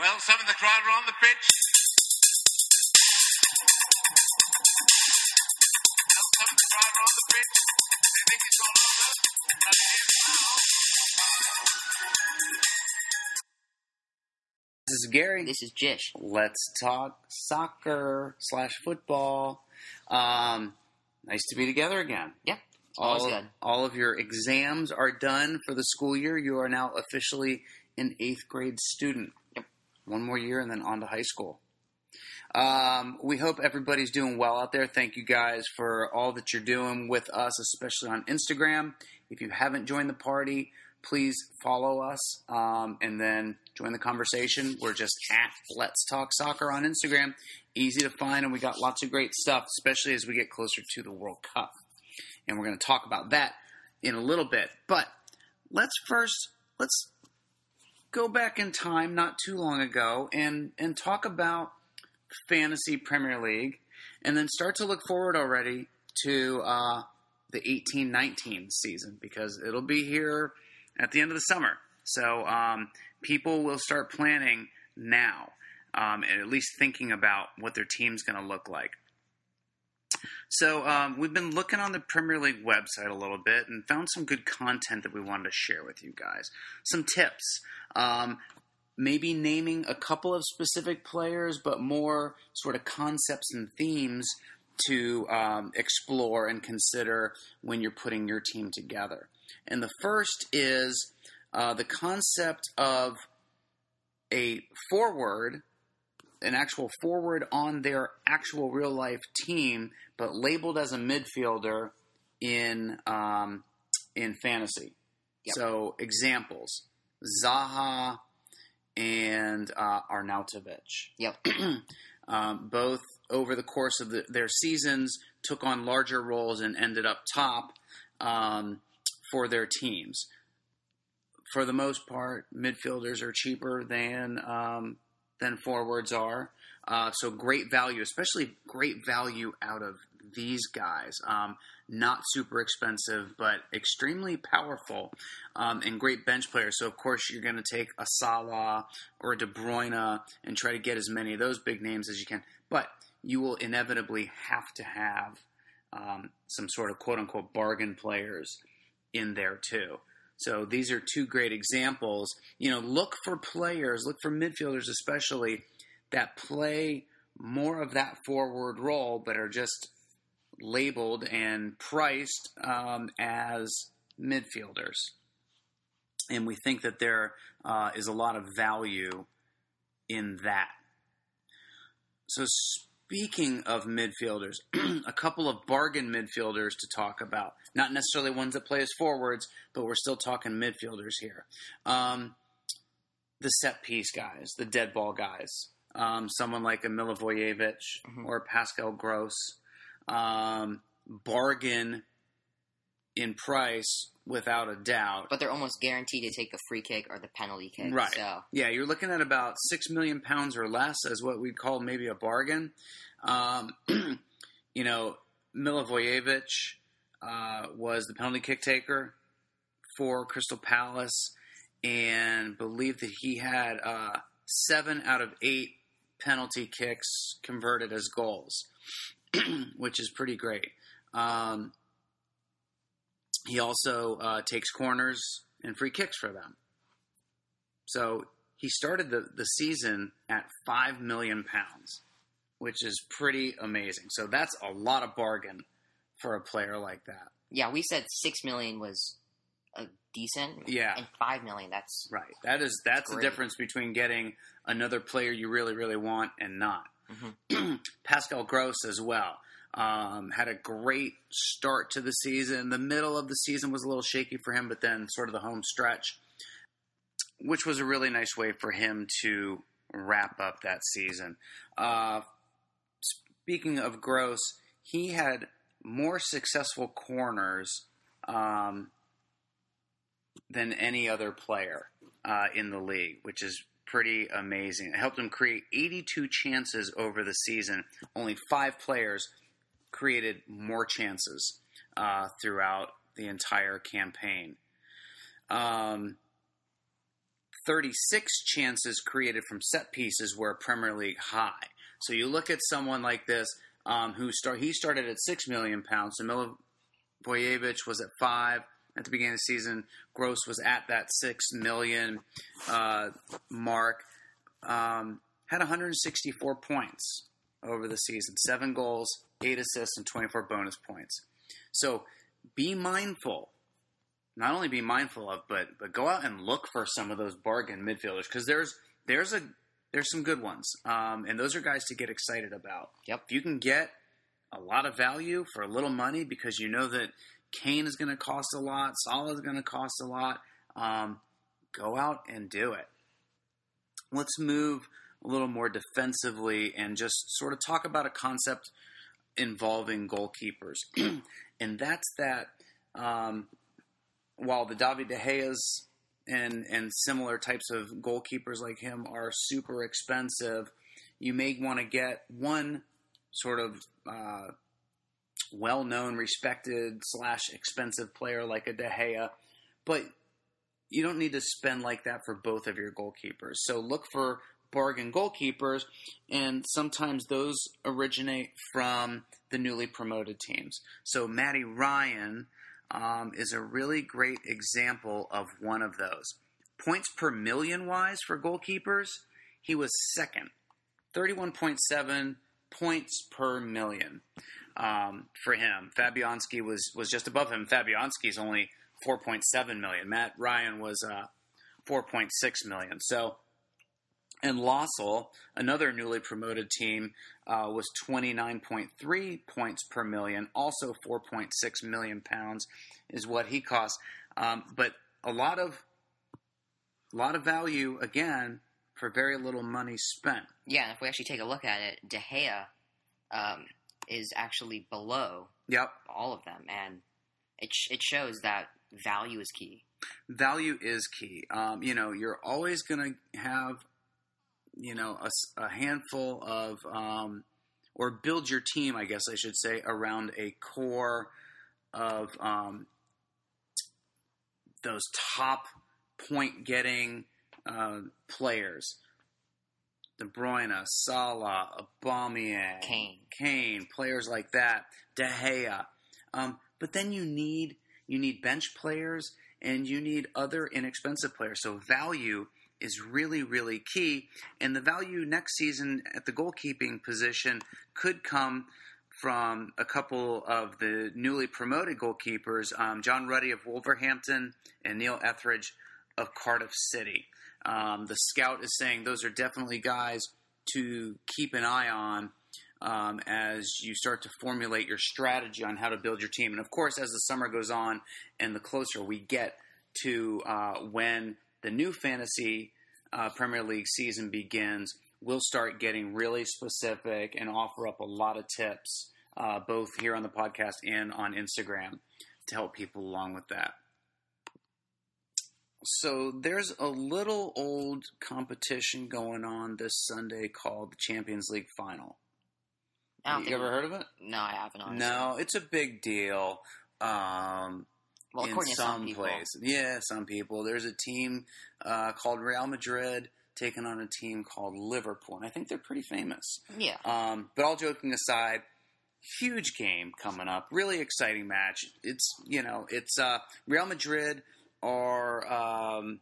Well, some of the crowd are on the pitch. Some of the crowd are on the pitch. They think it's all over. And it is now. This is Gary. This is Josh. Let's talk soccer slash football. Um, nice to be together again. Yeah, All, good. all of your exams are done for the school year. You are now officially an eighth grade student. One more year and then on to high school. Um, we hope everybody's doing well out there. Thank you guys for all that you're doing with us, especially on Instagram. If you haven't joined the party, please follow us um, and then join the conversation. We're just at Let's Talk Soccer on Instagram. Easy to find, and we got lots of great stuff, especially as we get closer to the World Cup. And we're going to talk about that in a little bit. But let's first let's go back in time, not too long ago, and and talk about fantasy Premier League, and then start to look forward already to uh, the eighteen nineteen season because it'll be here at the end of the summer. So um, people will start planning now, um, and at least thinking about what their team's going to look like. So um, we've been looking on the Premier League website a little bit and found some good content that we wanted to share with you guys. Some tips, um, maybe naming a couple of specific players, but more sort of concepts and themes to um, explore and consider when you're putting your team together. And the first is uh, the concept of a forward an actual forward on their actual real life team, but labeled as a midfielder in um, in fantasy. Yep. So examples: Zaha and uh, Arnautovic. Yep. um, both over the course of the, their seasons took on larger roles and ended up top um, for their teams. For the most part, midfielders are cheaper than um, than forwards are. Uh, so great value, especially great value out of these guys. Um, not super expensive, but extremely powerful um, and great bench players. So of course you're going to take a Salah or a De Bruyne and try to get as many of those big names as you can. But you will inevitably have to have um, some sort of quote unquote bargain players in there too. So these are two great examples. You know, look for players, look for midfielders especially that play more of that forward role, but are just labeled and priced um, as midfielders. And we think that there uh, is a lot of value in that. So, speaking of midfielders, a couple of bargain midfielders to talk about. Not necessarily ones that play as forwards, but we're still talking midfielders here. Um, the set piece guys, the dead ball guys. Um, someone like a Milivojevic Mhm. or Pascal Gross. Um, bargain in price without a doubt. But they're almost guaranteed to take the free kick or the penalty kick. Right. So Yeah, you're looking at about six million pounds or less as what we'd call maybe a bargain. Um, you know, Milivojevic uh, was the penalty kick taker for Crystal Palace, and believed that he had uh, seven out of eight penalty kicks converted as goals, which is pretty great. Um, he also uh, takes corners and free kicks for them. So he started the, the season at five million pounds, which is pretty amazing. So that's a lot of bargain for a player like that. yeah, we said six million was a decent. Yeah. And five million, that's Right. That is that's the difference between getting another player you really really want and not. Mhm. Pascal Gross as well. Um, had a great start to the season. The middle of the season was a little shaky for him, but then sort of the home stretch, which was a really nice way for him to wrap up that season. Uh, speaking of Gross, he had more successful corners um, than any other player uh, in the league, which is pretty amazing. It helped him create 82 chances over the season. Only five players created more chances uh, throughout the entire campaign. Um, 36 chances created from set pieces were Premier League high. So you look at someone like this um, who start he started at six million pounds. So Milivojevic was at five at the beginning of the season. Gross was at that six million uh, mark. Um, had 164 points over the season, seven goals, eight assists, and 24 bonus points. So be mindful. Not only be mindful of, but but go out and look for some of those bargain midfielders because there's there's a there's some good ones, um, and those are guys to get excited about. Yep. If you can get a lot of value for a little money because you know that Kane is going to cost a lot, Salah is going to cost a lot, um, go out and do it. Let's move a little more defensively and just sort of talk about a concept involving goalkeepers, and that's that. Um, while the David De Gea's and and similar types of goalkeepers like him are super expensive, you may want to get one sort of uh, well-known, respected slash expensive player like a De Gea, but you don't need to spend like that for both of your goalkeepers. So look for bargain goalkeepers, and sometimes those originate from the newly promoted teams. So Matty Ryan um, is a really great example of one of those. Points per million wise for goalkeepers, he was second, 31.7 points per million um, for him. Fabianski was was just above him. Fabianski's only 4.7 million. Matt Ryan was uh, 4.6 million. So, and Lössl, another newly promoted team, uh, was 29.3 points per million. Also, 4.6 million pounds is what he costs. Um, but a lot of a lot of value again for very little money spent. Yeah, if we actually take a look at it, De Gea um, is actually below Yep. all of them, and it sh- it shows that value is key. value is key. Um, you know, you're always going to have, you know, a handful of, um, or build your team, I guess I should say, around a core of um, those top point getting uh, players. De Bruyne, Salah, Aubameyang, Kane. Kane, players like that, De Gea. Um, but then you need you need bench players and you need other inexpensive players. So value is really really key, and the value next season at the goalkeeping position could come from a couple of the newly promoted goalkeepers, um, John Ruddy of Wolverhampton and Neil Etheridge of Cardiff City. Um, the scout is saying those are definitely guys to keep an eye on um, as you start to formulate your strategy on how to build your team. And of course, as the summer goes on and the closer we get to uh, when the new fantasy uh, Premier League season begins, we'll start getting really specific and offer up a lot of tips, uh, both here on the podcast and on Instagram, to help people along with that. So there's a little old competition going on this Sunday called the Champions League Final. You ever heard of it? No, I haven't. Honestly. No, it's a big deal. Um, Well, in according to some some people, places, yeah, some people. There's a team uh, called Real Madrid taking on a team called Liverpool, and I think they're pretty famous. yeah, Um, but all joking aside, huge game coming up. Really exciting match. It's you know it's uh, Real Madrid are um,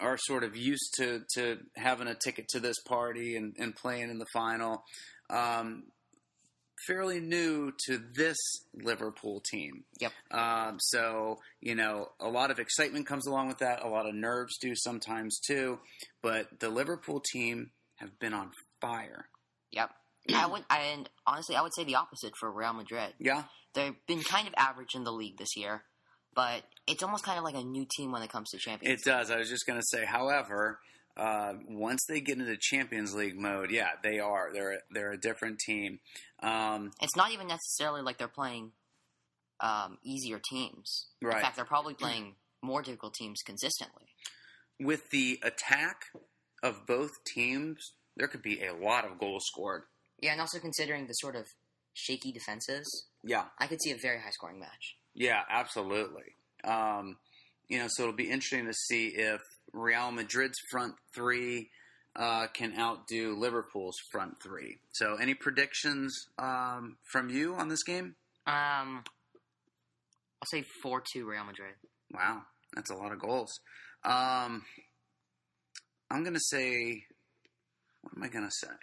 are sort of used to to having a ticket to this party and, and playing in the final. Um, fairly new to this Liverpool team. Yep. Um, so you know, a lot of excitement comes along with that. A lot of nerves do sometimes too. But the Liverpool team have been on fire. yep. I would, and honestly, I would say the opposite for Real Madrid. Yeah. They've been kind of average in the league this year, but it's almost kind of like a new team when it comes to Champions. It does. I was just going to say, however, uh, once they get into Champions League mode, yeah, they are. They're they're a different team. Um, It's not even necessarily like they're playing um, easier teams. Right. In fact, they're probably playing more difficult teams consistently. with the attack of both teams, there could be a lot of goals scored. Yeah, and also considering the sort of shaky defenses, Yeah, I could see a very high scoring match. Yeah, absolutely. Um, you know, so it'll be interesting to see if Real Madrid's front three uh, can outdo Liverpool's front three. So, any predictions um, from you on this game? Um, I'll say four two Real Madrid. Wow, that's a lot of goals. Um, I'm going to say, what am I going to say?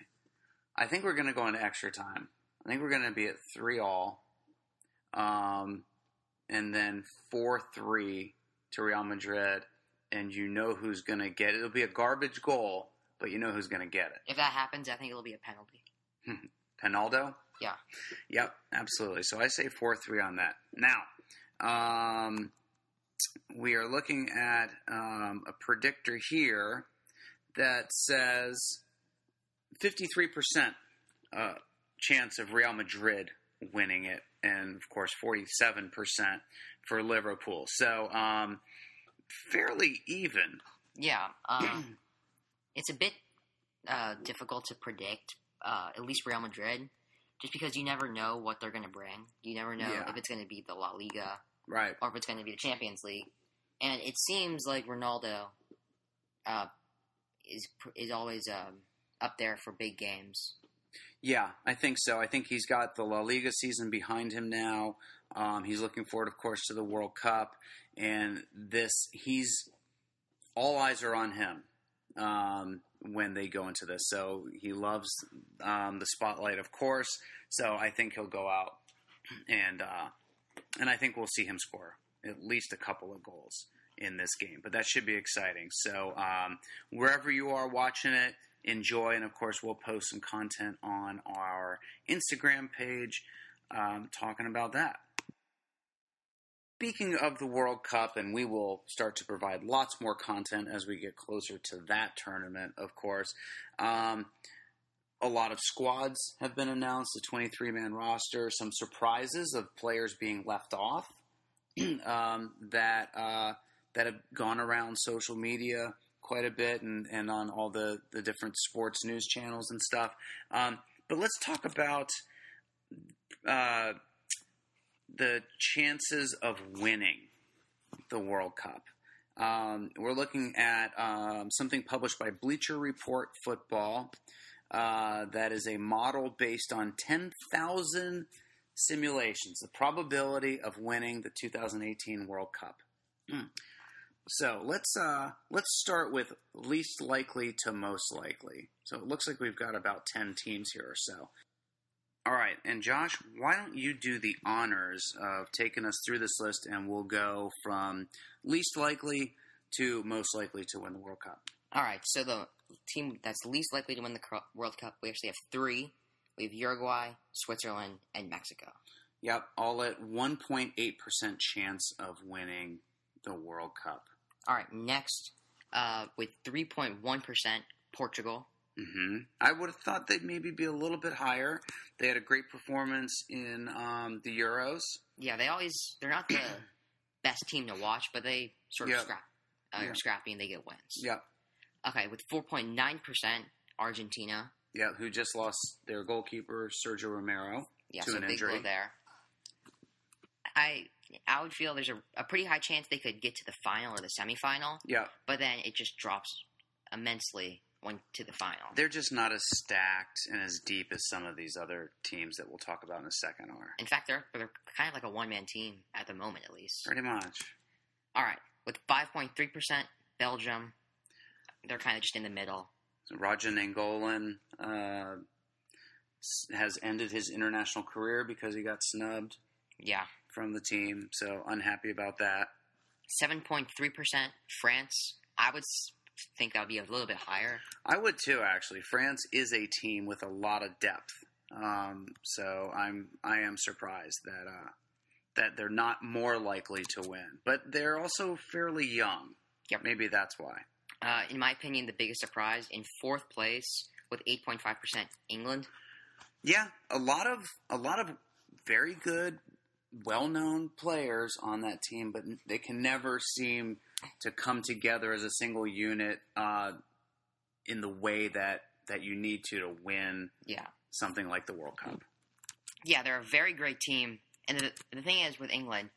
I think we're going to go into extra time. I think we're going to be at three all, and then four three to Real Madrid, and you know who's going to get it. It'll be a garbage goal, but you know who's going to get it. If that happens, I think it'll be a penalty. Penaldo? Yeah. Yep, absolutely. So I say 4 3 on that. Now, um, we are looking at um, a predictor here that says 53% uh, chance of Real Madrid winning it, and of course, 47% for Liverpool. So, um, fairly even. Yeah, um, it's a bit uh, difficult to predict. Uh, at least Real Madrid, just because you never know what they're going to bring. You never know Yeah. if it's going to be the La Liga Right. or if it's going to be the Champions League. And it seems like Ronaldo uh, is is always um, up there for big games. Yeah, I think so. I think he's got the La Liga season behind him now. Um, he's looking forward, of course, to the World Cup, and this he's all eyes are on him um, when they go into this. So he loves um, the spotlight, of course. So I think he'll go out and uh, and I think we'll see him score at least a couple of goals in this game. But that should be exciting. So um, wherever you are watching it, enjoy, and of course we'll post some content on our Instagram page um, talking about that. Speaking of the World Cup, and we will start to provide lots more content as we get closer to that tournament, of course. Um, a lot of squads have been announced, a 23 man roster, some surprises of players being left off um, that, uh, that have gone around social media quite a bit and, and on all the, the different sports news channels and stuff. Um, but let's talk about uh, the chances of winning the World Cup. Um, we're looking at um, something published by Bleacher Report Football. Uh, that is a model based on 10,000 simulations, the probability of winning the 2018 World Cup. So let's uh, let's start with least likely to most likely. So it looks like we've got about 10 teams here or so. All right, and Josh, why don't you do the honors of taking us through this list, and we'll go from least likely to most likely to win the World Cup. All right, so the team that's least likely to win the World Cup, we actually have three. We have Uruguay, Switzerland, and Mexico. Yep, all at 1.8% chance of winning the World Cup. All right, next, uh, with 3.1%, Portugal. hmm I would have thought they'd maybe be a little bit higher. They had a great performance in um, the Euros. Yeah, they always, they're not the best team to watch, but they sort of Yeah. scrap, uh, Yeah. scrappy and they get wins. Yep, Okay, with 4.9%, Argentina. yeah, who just lost their goalkeeper Sergio Romero. Yeah, To so an big injury. there. I I would feel there's a, a pretty high chance they could get to the final or the semifinal, Yeah, but then it just drops immensely when to the final. they're just not as stacked and as deep as some of these other teams that we'll talk about in a second are. In fact, they're they're kind of like a one man team at the moment, at least. Pretty much. All right, with 5.3%, Belgium. They're kind of just in the middle. So Radja Nainggolan uh, has ended his international career because he got snubbed Yeah. From the team. So unhappy about that. 7.3%, France. I would think that would be a little bit higher. I would too, actually. France is a team with a lot of depth, um, so I'm I am surprised that uh, that they're not more likely to win. But they're also fairly young. Yep. Maybe that's why. Uh, in my opinion, the biggest surprise in fourth place with 8.5%, England. Yeah, a lot of a lot of very good, well-known players on that team, but they can never seem to come together as a single unit uh, in the way that that you need to to win Yeah. something like the World Cup. Yeah, they're a very great team. And the, the thing is with England,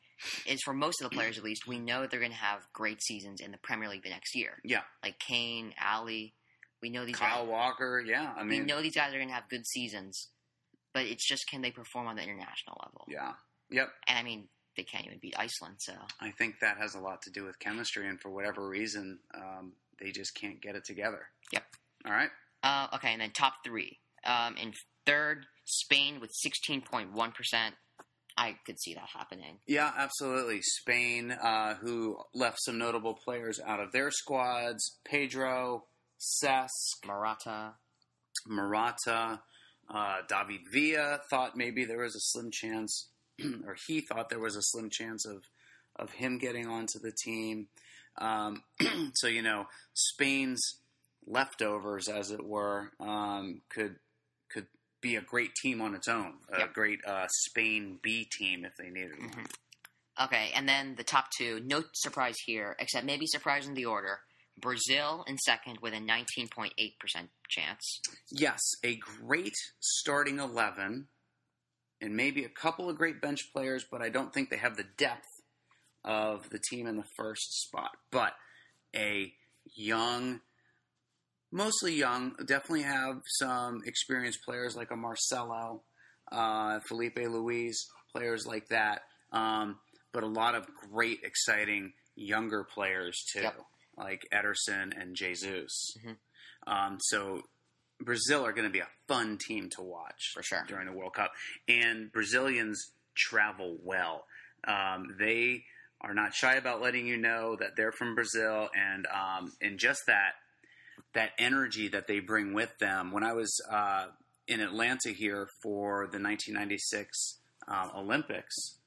is for most of the players at least, we know that they're going to have great seasons in the Premier League the next year. Yeah. Like Kane, Alli. We know these Kyle guys. Walker, yeah. I mean, we know these guys are going to have good seasons, but it's just can they perform on the international level? yeah. Yep. And I mean, they can't even beat Iceland, so I think that has a lot to do with chemistry, and for whatever reason, um, they just can't get it together. Yep. All right. Uh, okay, and then top three. Um, in third, Spain with 16.1%. I could see that happening. Yeah, absolutely. Spain, uh, who left some notable players out of their squads: Pedro, Cesc, Morata. Morata, uh, David Villa thought maybe there was a slim chance, or he thought there was a slim chance of of him getting onto the team. Um, so you know, Spain's leftovers, as it were, um, could could be a great team on its own, a Yep. great uh, Spain B team if they needed one. Mhm. Okay, and then the top two. No surprise here, except maybe surprise in the order. Brazil in second with a 19.8% chance. Yes, a great starting 11 and maybe a couple of great bench players, but I don't think they have the depth of the team in the first spot. But a young, mostly young, definitely have some experienced players like a Marcelo, uh, Filipe Luís, players like that. Um, but a lot of great, exciting younger players too, Yep. like Ederson and Jesus. Mhm. Um, so Brazil are going to be a fun team to watch For sure. during the World Cup, and Brazilians travel well. Um, they are not shy about letting you know that they're from Brazil, and um, and just that that energy that they bring with them. When I was uh, in Atlanta here for the 1996 uh, Olympics,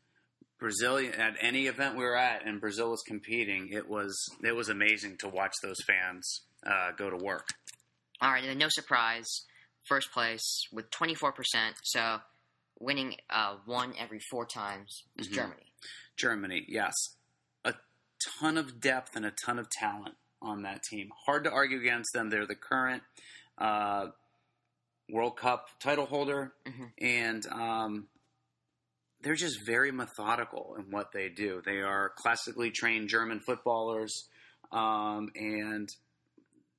Brazilian at any event we were at, and Brazil was competing. It was it was amazing to watch those fans uh, go to work. All right, and then no surprise, first place with 24%. So winning uh, one every four times is Mhm. Germany. Germany, yes. A ton of depth and a ton of talent on that team. Hard to argue against them. They're the current uh, World Cup title holder, Mhm. and um, they're just very methodical in what they do. They are classically trained German footballers, um, and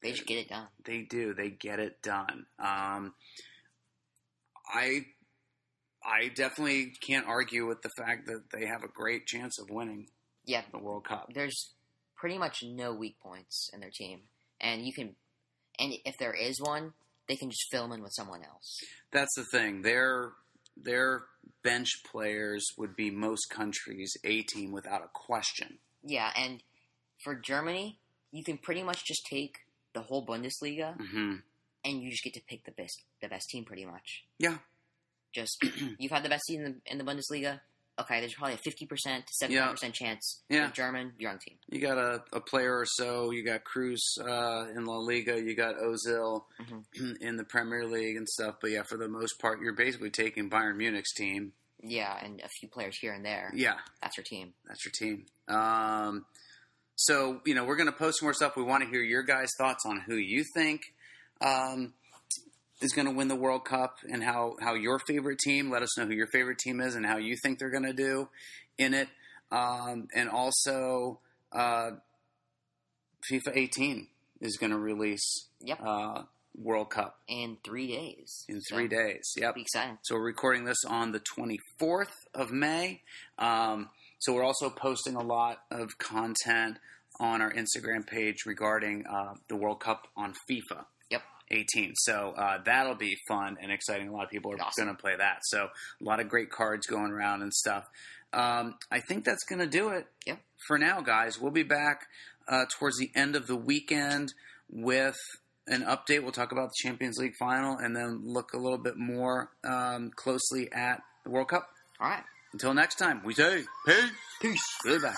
They should get it done. they do. They get it done. Um, I I definitely can't argue with the fact that they have a great chance of winning Yeah, the World Cup. there's pretty much no weak points in their team, and you can, and if there is one, they can just fill them in with someone else. That's the thing. Their their bench players would be most countries' A team without a question. Yeah, and for Germany, you can pretty much just take the whole Bundesliga hmm and you just get to pick the best the best team pretty much. Yeah. Just you've had the best team in the, in the Bundesliga. Okay, there's probably a fifty percent to seventy percent chance. Yeah. German, you're team. You got a, a player or so. You got Kroos uh, in La Liga. You got Ozil in the Premier League and stuff. But yeah, for the most part, you're basically taking Bayern Munich's team. Yeah, and a few players here and there. Yeah, That's your team. That's your team. Um, so you know we're going to post more stuff. We want to hear your guys' thoughts on who you think um, is going to win the World Cup and how how your favorite team. Let us know who your favorite team is and how you think they're going to do in it. Um, and also, uh, FIFA 18 is going to release Yep. uh, World Cup In three days. in So, three days. Yep. Be exciting. So we're recording this on the 24th of May. Um, so we're also posting a lot of content on our Instagram page regarding uh, the World Cup on FIFA. Yep. 18. So uh, that'll be fun and exciting. A lot of people are Awesome. going to play that. So a lot of great cards going around and stuff. Um, I think that's going to do it Yep. for now, guys. We'll be back uh, towards the end of the weekend with an update. We'll talk about the Champions League final and then look a little bit more um, closely at the World Cup. All right. Until next time, we say peace. Peace. Goodbye.